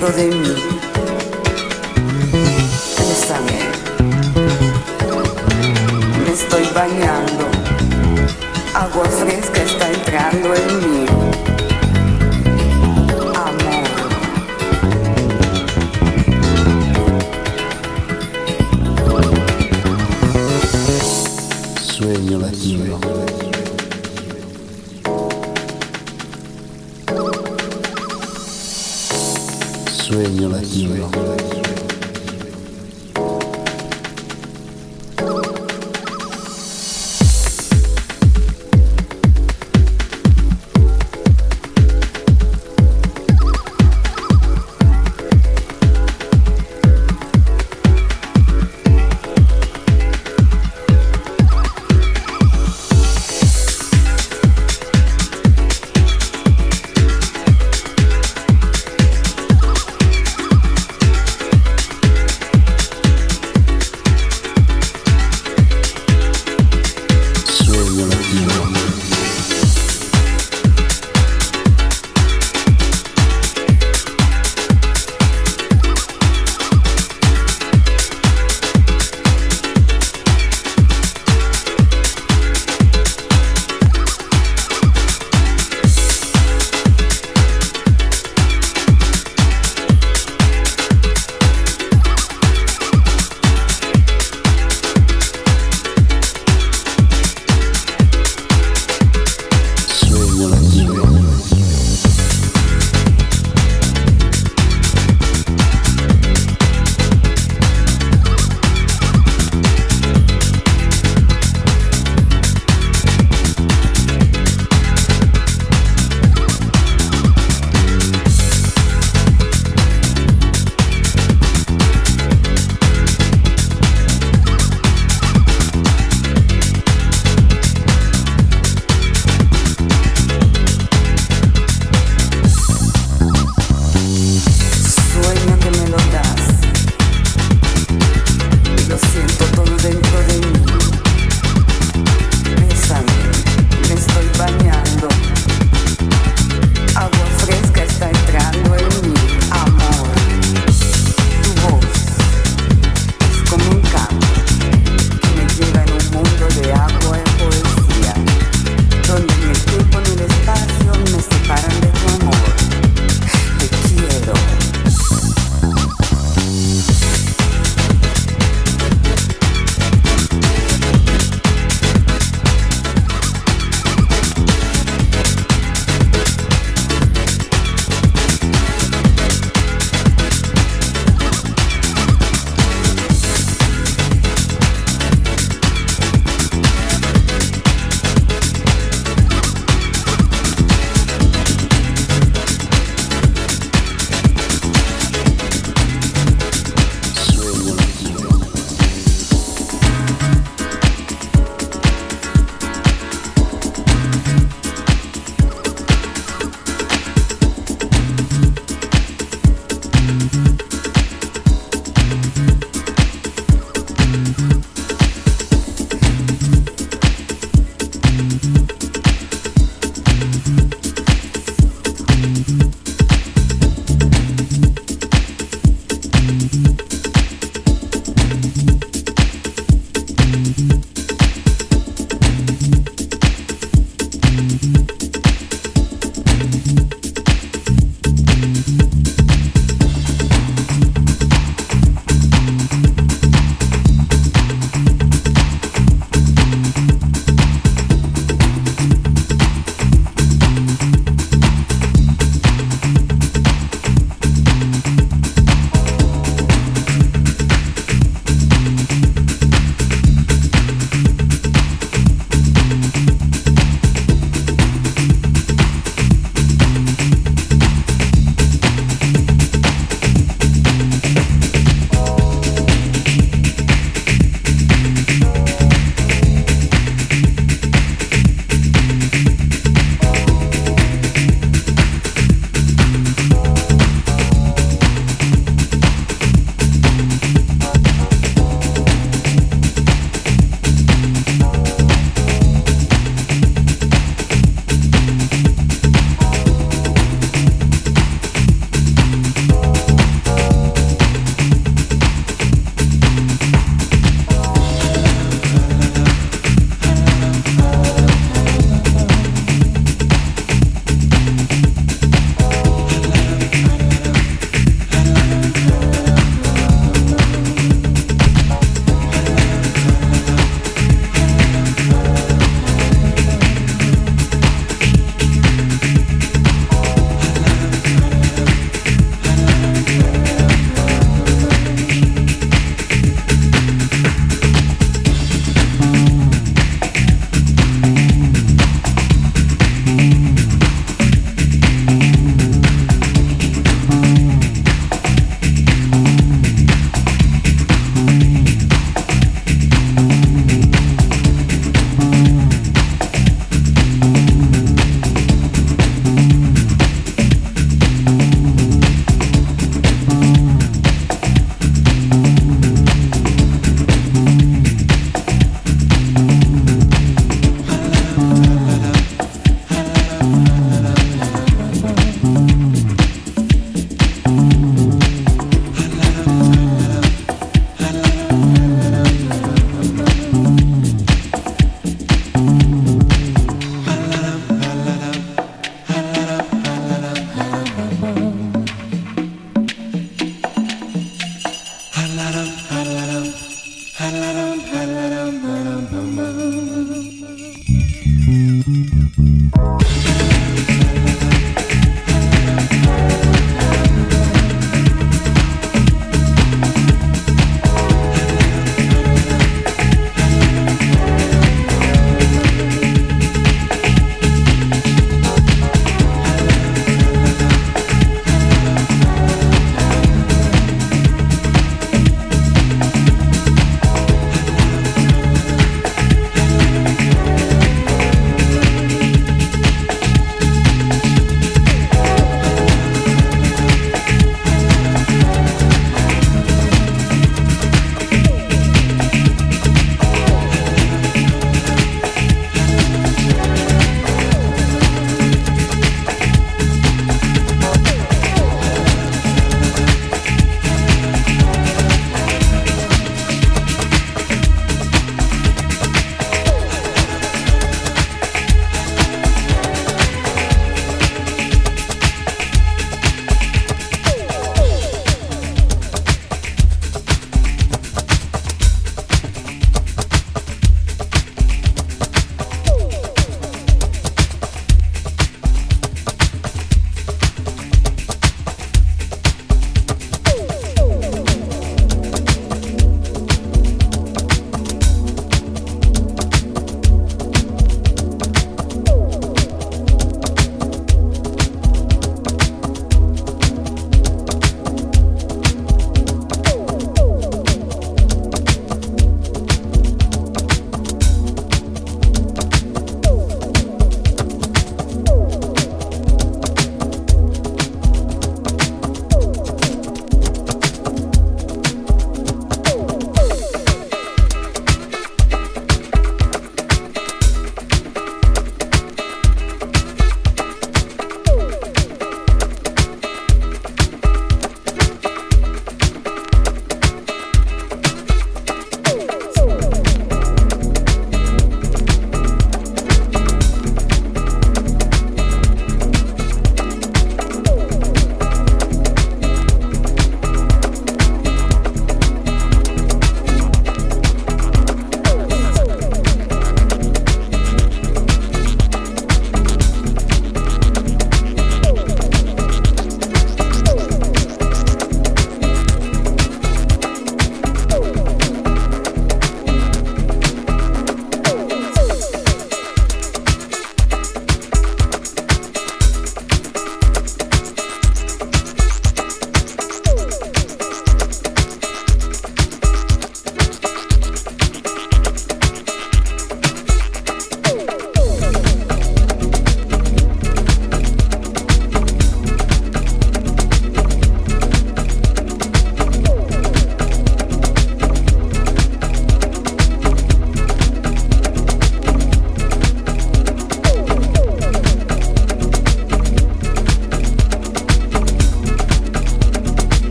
dentro de mí.